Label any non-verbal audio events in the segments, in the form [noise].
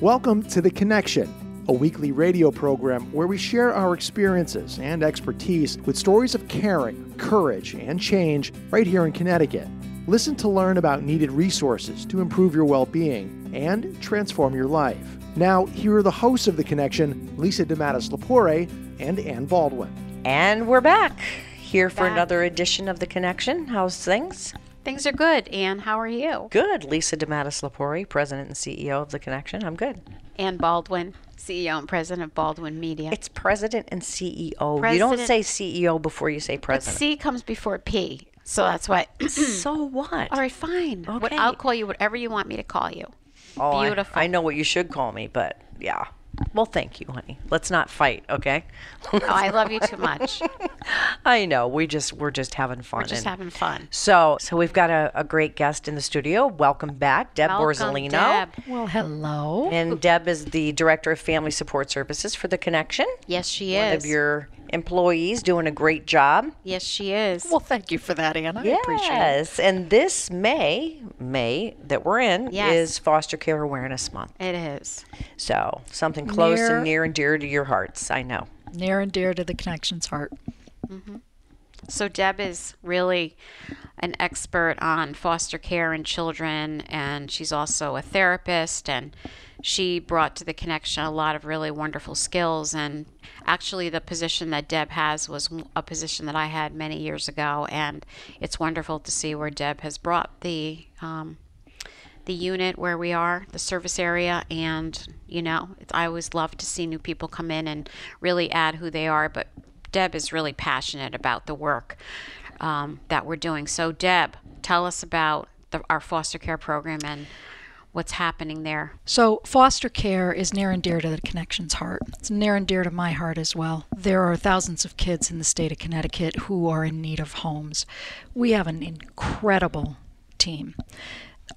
Welcome to The Connection, a weekly radio program where we share our experiences and expertise with stories of caring, courage, and change right here in Connecticut. Listen to learn about needed resources to improve your well being and transform your life. Now, here are the hosts of The Connection Lisa DeMattis Lapore and Ann Baldwin. And we're back here for Back. another edition of The Connection. How's things? Things are good. Anne, how are you? Good. Lisa DeMattis Lapori, President and CEO of The Connection. I'm good. Anne Baldwin, CEO and President of Baldwin Media. It's President and CEO. You don't say CEO before you say but President. C comes before P, so that's why. [coughs] so what? All right, fine. What, Okay. I'll call you whatever you want me to call you. Oh, I- Beautiful. I, know what you should call me, but yeah. Well, thank you, honey. Let's not fight, okay? [laughs] Oh, I love you too much. [laughs] I know. We just we're just having fun. We're just having fun. So, so we've got a, a great guest in the studio. Welcome back, Deb Welcome, Borzolino. Deb. Well, hello. And Deb is the Director of Family Support Services for The Connection. Yes, she One is. of your employees doing a great job. yes, she is. Well, thank you for that, Anna. I appreciate it. Yes, and this May, May that we're in, Yes. is Foster Care Awareness Month. it is. So something close Near- and near and dear to your hearts. I know. Near and dear to the connection's heart. Mm-hmm. So Deb is really an expert on foster care and children, and she's also a therapist. And she brought to the connection a lot of really wonderful skills. And actually, the position that Deb has was a position that I had many years ago, and it's wonderful to see where Deb has brought the. Um, the unit where we are, the service area, and you know, I always love to see new people come in and really add who they are. But Deb is really passionate about the work um, that we're doing. So, Deb, tell us about the, our foster care program and what's happening there. So, foster care is near and dear to the connection's heart. It's near and dear to my heart as well. There are thousands of kids in the state of Connecticut who are in need of homes. We have an incredible team.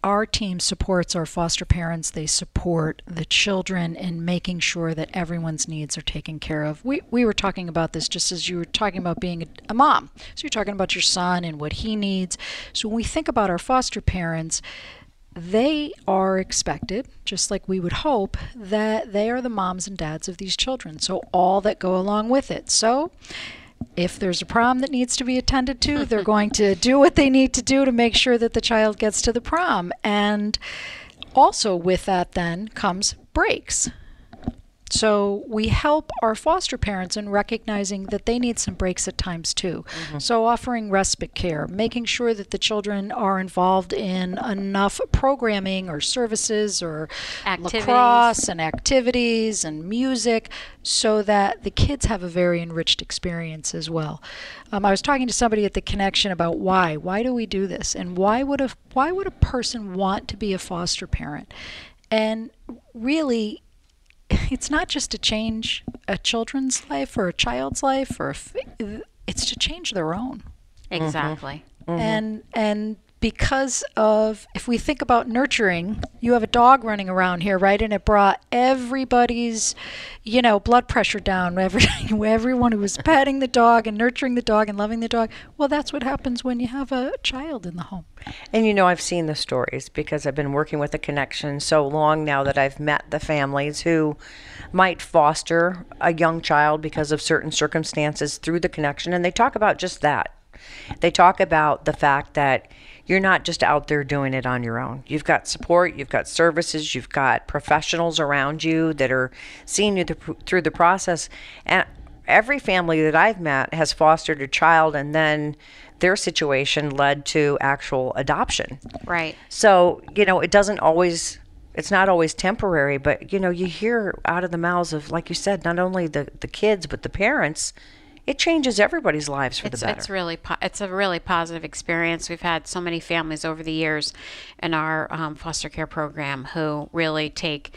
Our team supports our foster parents. They support the children in making sure that everyone's needs are taken care of. We, we were talking about this just as you were talking about being a, a mom. So you're talking about your son and what he needs. So when we think about our foster parents, they are expected, just like we would hope, that they are the moms and dads of these children. So, all that go along with it. So, if there's a prom that needs to be attended to, [laughs] they're going to do what they need to do to make sure that the child gets to the prom. And also, with that, then comes breaks. So we help our foster parents in recognizing that they need some breaks at times too. So offering respite care, making sure that the children are involved in enough programming or services or Activities. lacrosse and activities and music so that the kids have a very enriched experience as well. Um, I was talking to somebody at the connection about why. Why do we do this? And why would a why would a person want to be a foster parent? And really [laughs] it's not just to change a children's life or a child's life or a f- it's to change their own. Exactly. Mm-hmm. Mm-hmm. and and because of if we think about nurturing you have a dog running around here right and it brought everybody's you know blood pressure down [laughs] every, everyone who was petting the dog and nurturing the dog and loving the dog well that's what happens when you have a child in the home And you know, I've seen the stories because I've been working with the connection so long now that I've met the families who might foster a young child because of certain circumstances through the connection. And they talk about just that. They talk about the fact that you're not just out there doing it on your own. You've got support, you've got services, you've got professionals around you that are seeing you th- through the process. And every family that I've met has fostered a child and then their situation led to actual adoption. Right. So, you know, it doesn't always it's not always temporary, but you know, you hear out of the mouths of like you said, not only the the kids but the parents, it changes everybody's lives for it's, the better. It's really po- it's a really positive experience. We've had so many families over the years in our um, foster care program who really take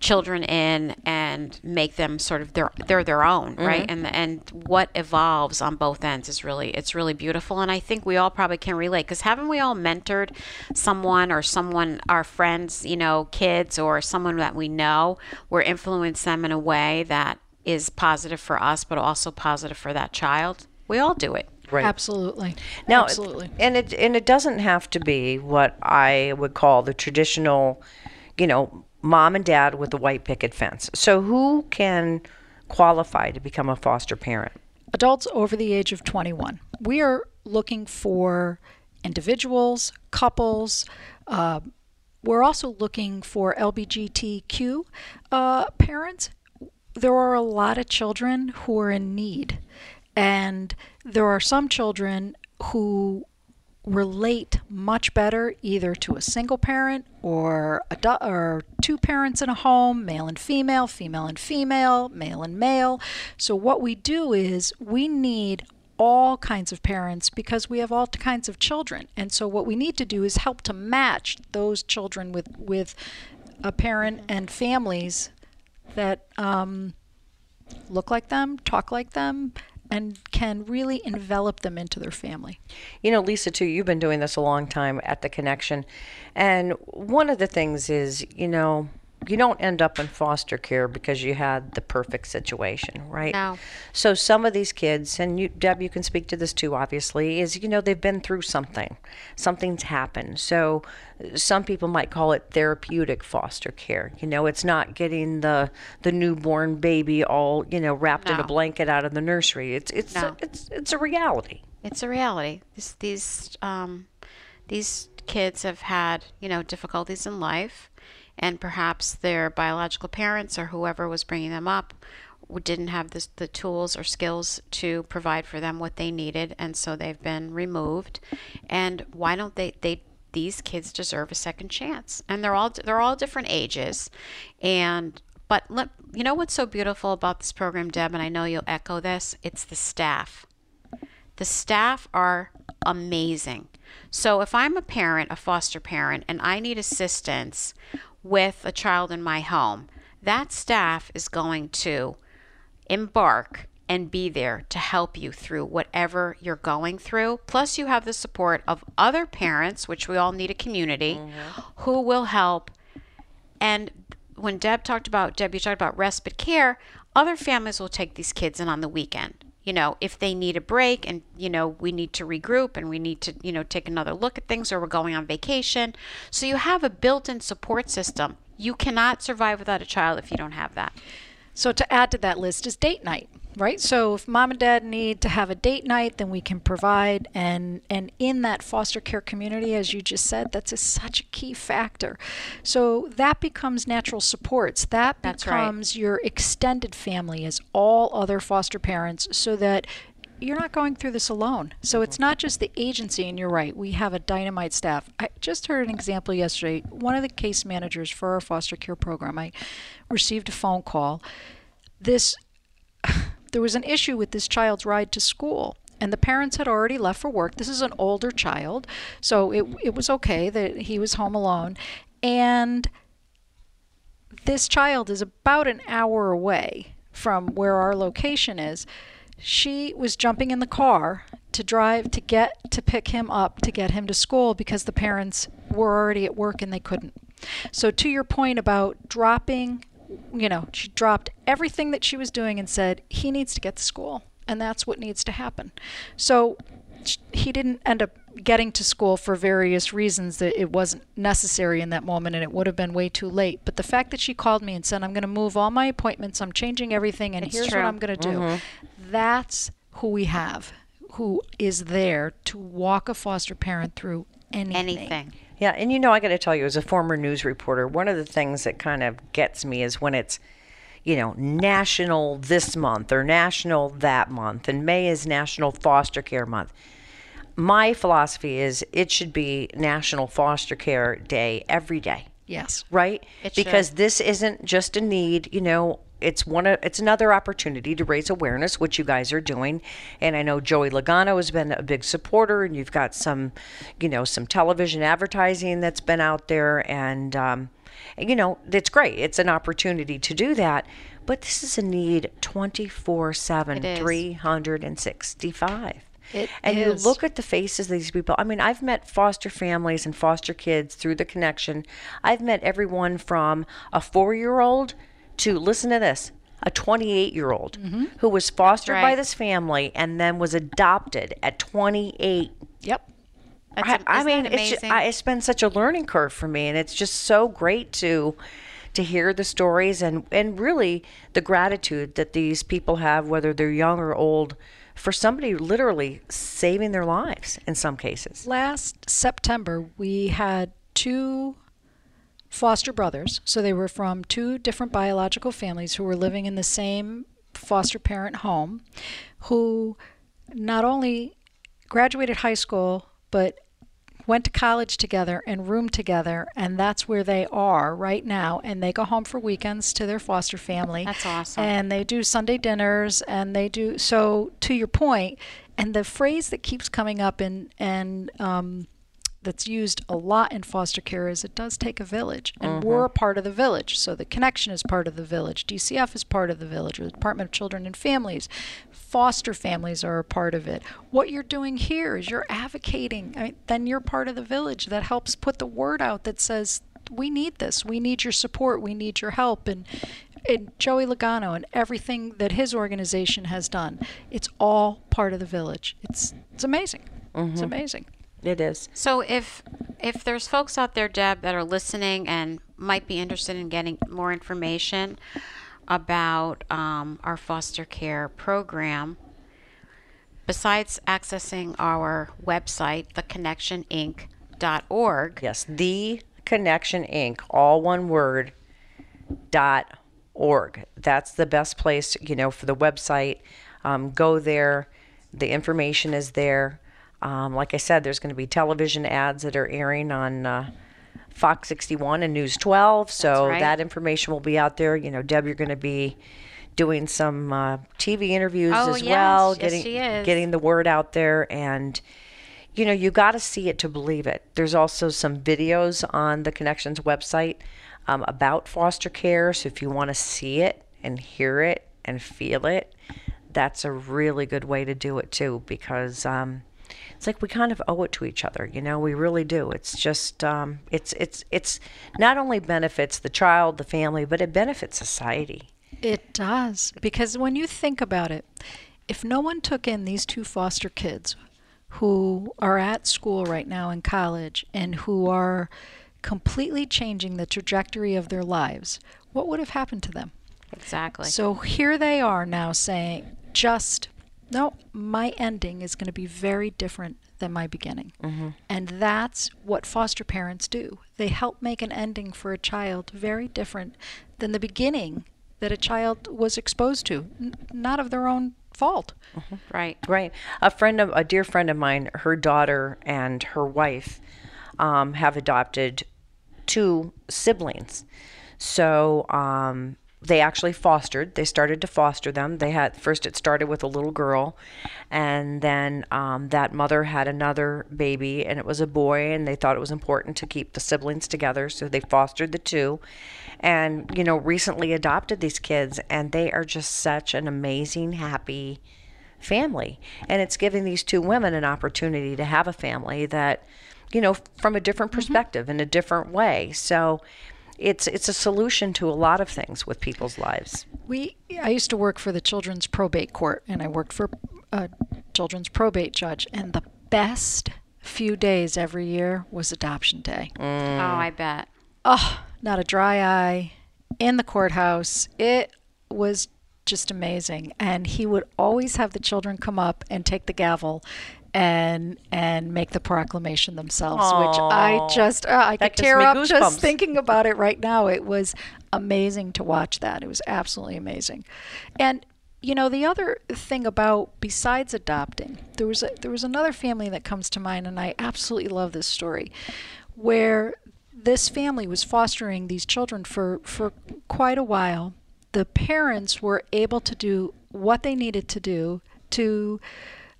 children in and make them sort of their they're their own, right? And and what evolves on both ends is really it's really beautiful. And I think we all probably can relate because haven't we all mentored someone or someone our friends, you know, kids or someone that we know, we're influence them in a way that is positive for us, but also positive for that child. We all do it. Right. Absolutely. Now, Absolutely. and it and it doesn't have to be what I would call the traditional, you know, mom and dad with the white picket fence. So who can qualify to become a foster parent? adults over the age of 21. We are looking for individuals, couples. Uh, we're also looking for LBGTQ uh, parents. There are a lot of children who are in need, and there are some children who relate much better either to a single parent or a or two parents in a home, male and female, female and female, male and male. So what we do is we need all kinds of parents because we have all kinds of children. And so what we need to do is help to match those children with with a parent and families that um, look like them, talk like them, and can really envelop them into their family. You know, Lisa, too, you've been doing this a long time at the connection. And one of the things is, you know, you don't end up in foster care because you had the perfect situation, right? No. So some of these kids, and you, Deb, you can speak to this too, obviously, is, you know, they've been through something. Something's happened. So some people might call it therapeutic foster care. You know, it's not getting the the newborn baby all, you know, wrapped in a blanket out of the nursery. It's it's No. it's it's a reality. It's a reality. These these um, these kids have had you know difficulties in life, and perhaps their biological parents or whoever was bringing them up didn't have this, the tools or skills to provide for them what they needed, and so they've been removed. And why don't they they these kids deserve a second chance, and they're all they're all different ages, and but let, you know what's so beautiful about this program, Deb, and I know you'll echo this. It's the staff. The staff are amazing. So if I'm a parent, a foster parent, and I need assistance with a child in my home, that staff is going to embark and be there to help you through whatever you're going through. Plus, you have the support of other parents, which we all need a community, mm-hmm. who will help. And when Deb talked about, Deb, you talked about respite care, other families will take these kids in on the weekend. You know, if they need a break and, you know, we need to regroup and we need to, you know, take another look at things or we're going on vacation. So you have a built in support system. You cannot survive without a child if you don't have that. So to add to that list is date night, right? So if mom and dad need to have a date night, then we can provide and and in that foster care community as you just said, that's a, such a key factor. So that becomes natural supports. That That's right. becomes your extended family as all other foster parents so that you're not going through this alone. So it's not just the agency, and you're right, we have a dynamite staff. I just heard an example yesterday. One of the case managers for our foster care program, I received a phone call. This, there was an issue with this child's ride to school. And the parents had already left for work. This is an older child, so it, it was okay that he was home alone. And this child is about an hour away from where our location is. She was jumping in the car to drive to get to pick him up to get him to school because the parents were already at work and they couldn't. So to your point about dropping, you know, she dropped everything that she was doing and said he needs to get to school and that's what needs to happen. So he didn't end up getting to school for various reasons that it wasn't necessary in that moment and it would have been way too late. But the fact that she called me and said, I'm going to move all my appointments, I'm changing everything, and It's here's true. what I'm going to do, mm-hmm. that's who we have, who is there to walk a foster parent through anything. Anything. Yeah, and you know, I got to tell you, as a former news reporter, one of the things that kind of gets me is when it's, you know, national this month or national that month, and May is National Foster Care Month. My philosophy is it should be National Foster Care Day every day. Yes. right? It because should. this isn't just a need, you know, it's one of, it's another opportunity to raise awareness, which you guys are doing. And I know Joey Logano has been a big supporter, and you've got some, you know, some television advertising that's been out there, and um, you know, it's great. It's an opportunity to do that. But this is a need 24 7, It is. 365. It and is. you look at the faces of these people. I mean, I've met foster families and foster kids through the connection. I've met everyone from a four year old to, listen to this, a 28 year old mm-hmm. who was fostered by this family and then was adopted at 28. Yep. I, I mean, it's, just. I, it's been such a learning curve for me, and it's just so great to to hear the stories and and really the gratitude that these people have, whether they're young or old, for somebody literally saving their lives in some cases. Last September, we had two foster brothers. So they were from two different biological families who were living in the same foster parent home, who not only graduated high school, but went to college together and roomed together, and that's where they are right now. And they go home for weekends to their foster family. That's awesome. And they do Sunday dinners, and they do so. To your point, and the phrase that keeps coming up in and um, that's used a lot in foster care is it does take a village, and mm-hmm. we're a part of the village. So the connection is part of the village. DCF is part of the village. Or the Department of Children and Families, foster families are a part of it. What you're doing here is you're advocating. I mean, then you're part of the village that helps put the word out that says we need this. We need your support. We need your help. And and Joey Logano and everything that his organization has done, it's all part of the village. It's it's amazing. It's mm-hmm. amazing. It is. So if if there's folks out there, Deb, that are listening and might be interested in getting more information about um, our foster care program, besides accessing our website, theconnectioninc.org, Yes, the Connection Inc. All one word. Dot org. That's the best place, you know, for the website. Um, go there. The information is there. Um, like I said, there's going to be television ads that are airing on uh, Fox 61 and News 12. So right. that information will be out there. You know, Deb, you're going to be doing some uh, TV interviews Oh, as yes. well, Yes, getting she is. getting the word out there and you know, you got to see it to believe it. There's also some videos on the Connections website um, about foster care. So if you want to see it and hear it and feel it, that's a really good way to do it too, because um, it's like we kind of owe it to each other. You know, we really do. It's just, um, it's, it's, it's not only benefits the child, the family, but it benefits society. It does. Because when you think about it, if no one took in these two foster kids who are at school right now in college and who are completely changing the trajectory of their lives, what would have happened to them? exactly. So here they are now saying, just, no, my ending is going to be very different than my beginning. And that's what foster parents do. They help make an ending for a child very different than the beginning that a child was exposed to, n- not of their own fault. right. Right. A friend of a dear friend of mine, her daughter and her wife um, have adopted two siblings. So um, they actually fostered. They started to foster them. They had first it started with a little girl, and then um, that mother had another baby, and it was a boy. And they thought it was important to keep the siblings together, so they fostered the two, and you know recently adopted these kids, and they are just such an amazing, happy family. And it's giving these two women an opportunity to have a family that, you know, from a different perspective in a different way. So it's it's a solution to a lot of things with people's lives. We I used to work for the children's probate court and I worked for a children's probate judge and the best few days every year was adoption day. Mm. Oh, I bet. Oh, not a dry eye in the courthouse. It was just amazing. And he would always have the children come up and take the gavel and and make the proclamation themselves, which I just uh, I That could tear up goosebumps. just thinking about it right now. It was amazing to watch that. It was absolutely amazing. And you know the other thing about besides adopting, there was a, there was another family that comes to mind, and I absolutely love this story, where this family was fostering these children for, for quite a while. The parents were able to do what they needed to do to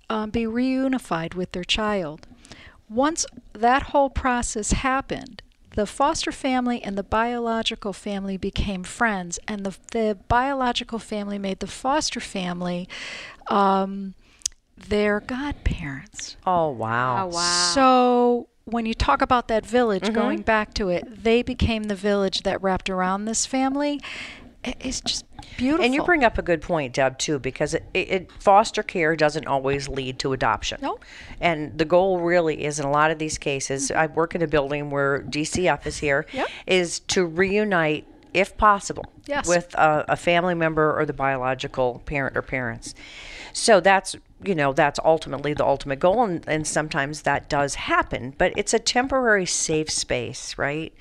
um, be reunified with their child. Once that whole process happened, the foster family and the biological family became friends, and the, the biological family made the foster family um, their godparents. Oh wow. Oh wow. So when you talk about that village, Mm-hmm. going back to it, they became the village that wrapped around this family. It's just beautiful. And you bring up a good point, Deb, too, because it, it, it foster care doesn't always lead to adoption. No. And the goal really is in a lot of these cases, mm-hmm. I work in a building where DCF is here, Yep. is to reunite, if possible, Yes. with a, a family member or the biological parent or parents. So that's you know that's ultimately the ultimate goal and, and sometimes that does happen but it's a temporary safe space right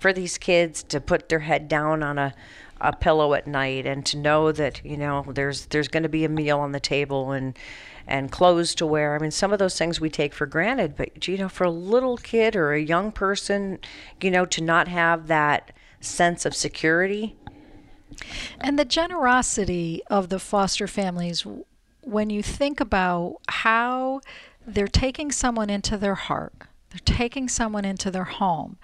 for these kids to put their head down on a a pillow at night and to know that you know there's there's going to be a meal on the table and and clothes to wear. I mean, some of those things we take for granted, but you know, for a little kid or a young person, you know, to not have that sense of security. And the generosity of the foster families, when you think about how they're taking someone into their heart, they're taking someone into their home,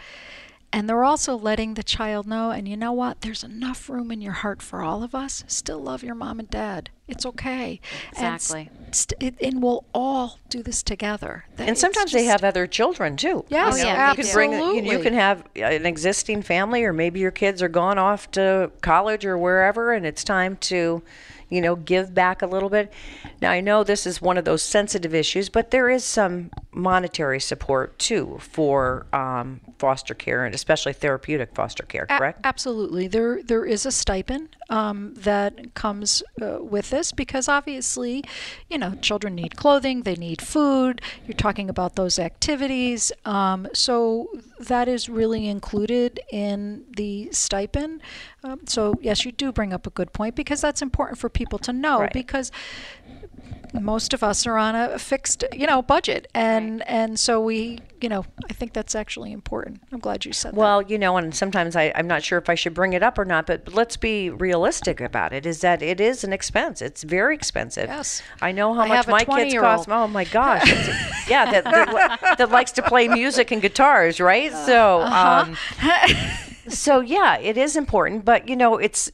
and they're also letting the child know, and you know what? There's enough room in your heart for all of us. Still love your mom and dad. It's okay. And s- Exactly. st- and we'll all do this together. That- And it's sometimes they have other children too. Yes, Oh, yeah, you can bring you, you can have uh, an existing family or maybe your kids are gone off to college or wherever and it's time to you know give back a little bit now i know this is one of those sensitive issues but there is some monetary support too for um, foster care and especially therapeutic foster care A- correct absolutely. There there is a stipend um, that comes uh, with this because obviously, you know, children need clothing, they need food. You're talking about those activities, um, so that is really included in the stipend. Um, so yes, you do bring up a good point because that's important for people to know Right. because most of us are on a fixed, you know, budget, and and so we, you know, I think that's actually important. I'm glad you said that. Well, you know, and sometimes I, I'm not sure if I should bring it up or not, but, let's be realistic about it. Is that it is an expense? It's very expensive. Yes. I know how I much my kids 20-year-old. cost. Oh my gosh! [laughs] Yeah, that, that that likes to play music and guitars, right? So, Uh-huh. um, [laughs] so yeah, it is important, but you know, it's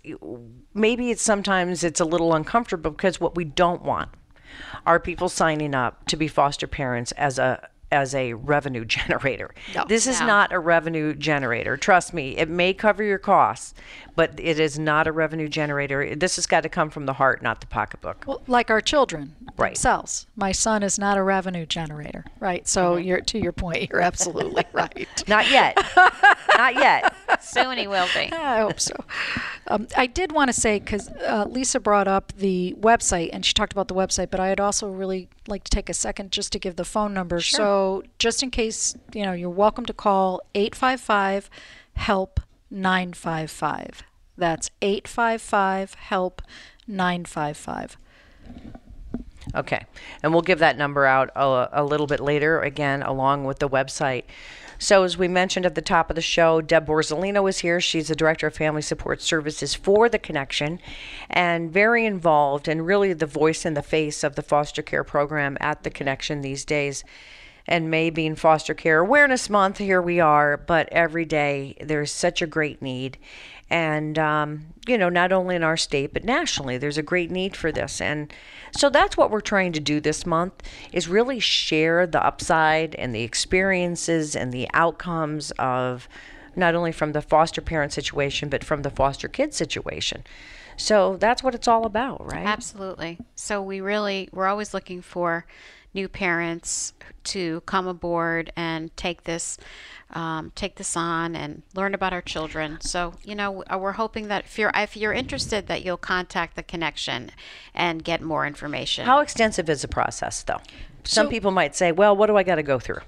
maybe it's sometimes it's a little uncomfortable because what we don't want are people signing up to be foster parents as a as a revenue [laughs] generator. No. This is No. not a revenue generator. Trust me, it may cover your costs, but it is not a revenue generator. This has got to come from the heart, not the pocketbook. Well, like our children Right. themselves. My son is not a revenue generator, right? So mm-hmm. you're to your point, you're absolutely [laughs] right. Not yet. [laughs] not yet. Soon he will be. [laughs] I hope so. Um, I did want to say because uh, Lisa brought up the website and she talked about the website, but I'd also really like to take a second just to give the phone number. Sure. So just in case, you know, you're welcome to call 855 HELP 955. That's 855 HELP 955. Okay. And we'll give that number out a, a little bit later, again, along with the website. So, as we mentioned at the top of the show, Deb Borzolino is here. She's the Director of Family Support Services for The Connection and very involved and really the voice and the face of the foster care program at The Connection these days. And May being Foster Care Awareness Month, here we are, but every day there's such a great need. And, um, you know, not only in our state, but nationally, there's a great need for this. And so that's what we're trying to do this month is really share the upside and the experiences and the outcomes of not only from the foster parent situation, but from the foster kid situation. So that's what it's all about, right? Absolutely. So we really we're always looking for new parents to come aboard and take this um, take this on and learn about our children. So you know uh, we're hoping that if you're if you're interested that you'll contact the connection and get more information. How extensive is the process, though? Some So- people might say, well, what do I got to go through?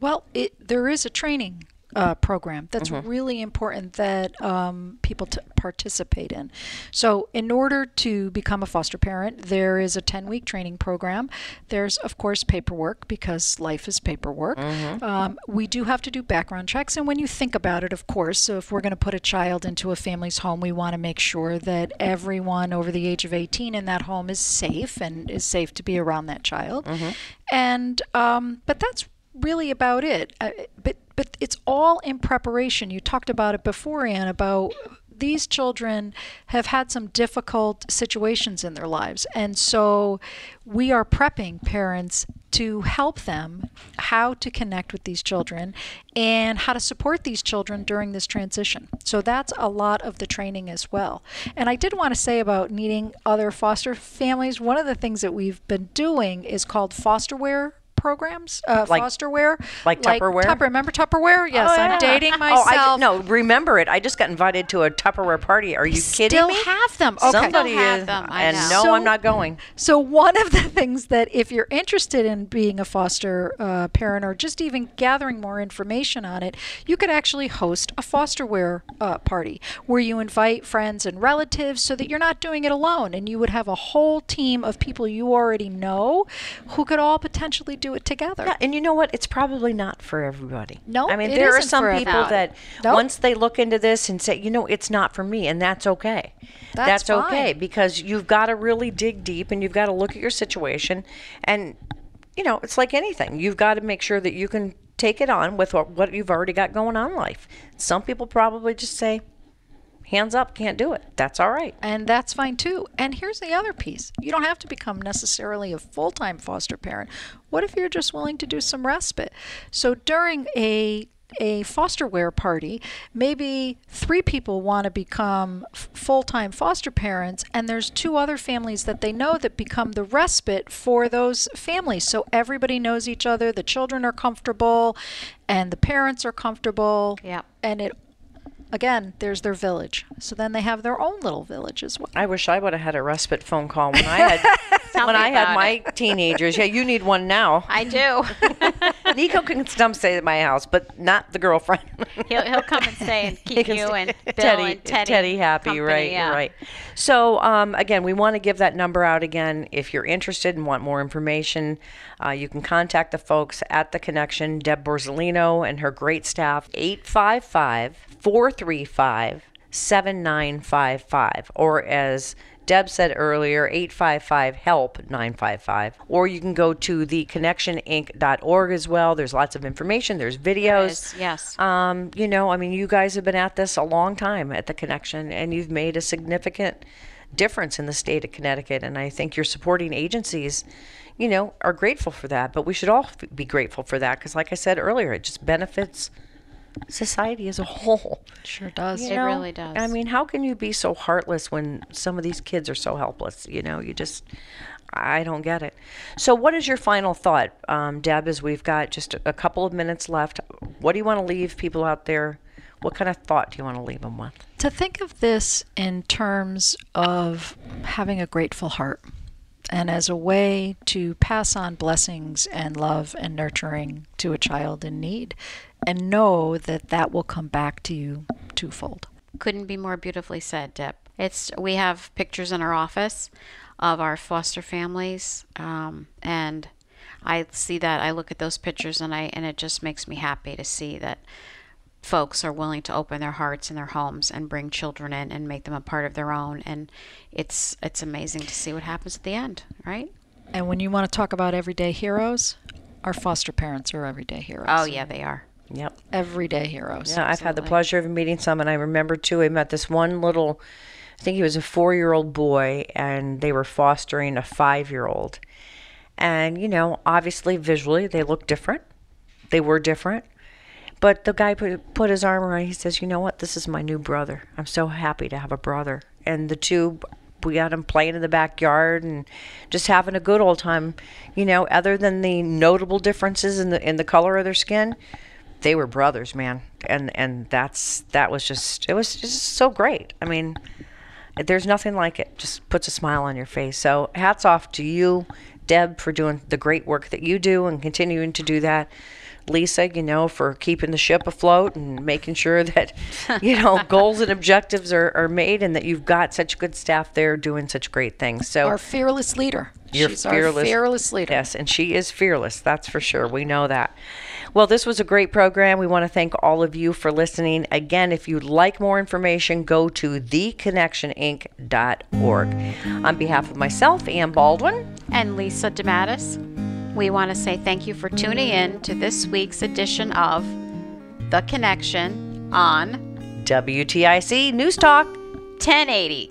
Well, it, there is a training uh, program that's Mm-hmm. really important that um, people t- participate in. So, in order to become a foster parent, there is a 10 week training program. There's, of course, paperwork because life is paperwork. Mm-hmm. Um, we do have to do background checks. And when you think about it, of course, so if we're going to put a child into a family's home, we want to make sure that everyone over the age of 18 in that home is safe and is safe to be around that child. And, um, but that's really about it. Uh, but but it's all in preparation. You talked about it before, Anne, about these children have had some difficult situations in their lives, and so we are prepping parents to help them how to connect with these children and how to support these children during this transition. So that's a lot of the training as well. And I did want to say about needing other foster families. One of the things that we've been doing is called fosterware programs, uh, Like- fosterware, like Tupperware? Tupper, remember Tupperware? Yes, Oh, I'm yeah. dating Oh, myself. I, no, remember it. I just got invited to a Tupperware party. Are you kidding me? still have them. Okay. Somebody Still have is, them, I and know. no, So- I'm not going. So one of the [laughs] things that if you're interested in being a foster uh, parent or just even gathering more information on it, you could actually host a fosterware uh, party where you invite friends and relatives so that you're not doing it alone, and you would have a whole team of people you already know who could all potentially do it together. Yeah, and you know what? It's probably not for everybody. No, I mean there are some people that Nope. once they look into this and say, you know, it's not for me, and that's okay. That's okay fine. because you've got to really dig deep and you've got to look at your situation, and you know, it's like anything. You've got to make sure that you can take it on with what, what you've already got going on in life. Some people probably just say, hands up, can't do it. That's all right. And that's fine too. And here's the other piece you don't have to become necessarily a full time foster parent. What if you're just willing to do some respite? So during a a fosterware party, maybe three people want to become f- full-time foster parents and there's two other families that they know that become the respite for those families. So everybody knows each other, the children are comfortable and the parents are comfortable. Yeah. And it again, there's their village. So then they have their own little village as well. I wish I would have had a respite phone call when I had [laughs] when I had about my it. teenagers. Yeah, you need one now. I do. [laughs] Nico can come stay at my house, but not the girlfriend. [laughs] he'll, he'll come and stay and keep you and Bill Teddy, and Teddy, happy, company, right? yeah. Right. So um, again, we want to give that number out again. If you're interested and want more information, uh, you can contact the folks at the Connection, Deb Borzolino and her great staff, 855 435 7955, or as Deb said earlier, 855 HELP 955. Or you can go to theconnectioninc.org as well. There's lots of information, there's videos. is, yes. Um, you know, I mean, you guys have been at this a long time at the Connection, and you've made a significant difference in the state of Connecticut. And I think your supporting agencies, you know, are grateful for that. But we should all f- be grateful for that because, like I said earlier, it just benefits society as a whole. Sure does. You It know? really does. I mean, how can you be so heartless when some of these kids are so helpless? You know, you just, I don't get it. So, what is your final thought, um, Deb? As we've got just a, a couple of minutes left, what do you want to leave people out there? What kind of thought do you want to leave them with? to think of this in terms of having a grateful heart and as a way to pass on blessings and love and nurturing to a child in need and know that that will come back to you twofold. couldn't be more beautifully said, Deb. It's we have pictures in our office of our foster families, um, and I see that. I look at those pictures, and I and it just makes me happy to see that folks are willing to open their hearts and their homes and bring children in and make them a part of their own. And it's it's amazing to see what happens at the end, right? And when you want to talk about everyday heroes, our foster parents are everyday heroes. Oh yeah, they are. Yep. Everyday heroes. Yeah, I've had the pleasure of meeting some, and I remember too. I met this one little, I think he was a four-year-old boy, and they were fostering a five-year-old. And you know, obviously, visually, they look different. They were different. But the guy put put his arm around. He says, "You know what? This is my new brother. I'm so happy to have a brother." And the two, we got them playing in the backyard and just having a good old time. You know, other than the notable differences in the in the color of their skin, they were brothers, man. And and that's that was just it was just so great. I mean, there's nothing like it. Just puts a smile on your face. So hats off to you, Deb, for doing the great work that you do and continuing to do that. Lisa, you know, for keeping the ship afloat and making sure [laughs] that, you know, goals and objectives are, are made and that you've got such good staff there doing such great things. So Our fearless leader. you're She's fearless. our fearless leader. Yes, and she is fearless. That's for sure. We know that. Well, this was a great program. We want to thank all of you for listening. Again, if you'd like more information, go to theconnectioninc.org. On behalf of myself, Ann Baldwin, And Lisa DeMattis, we want to say thank you for tuning in to this week's edition of The Connection on WTIC News Talk. 1080.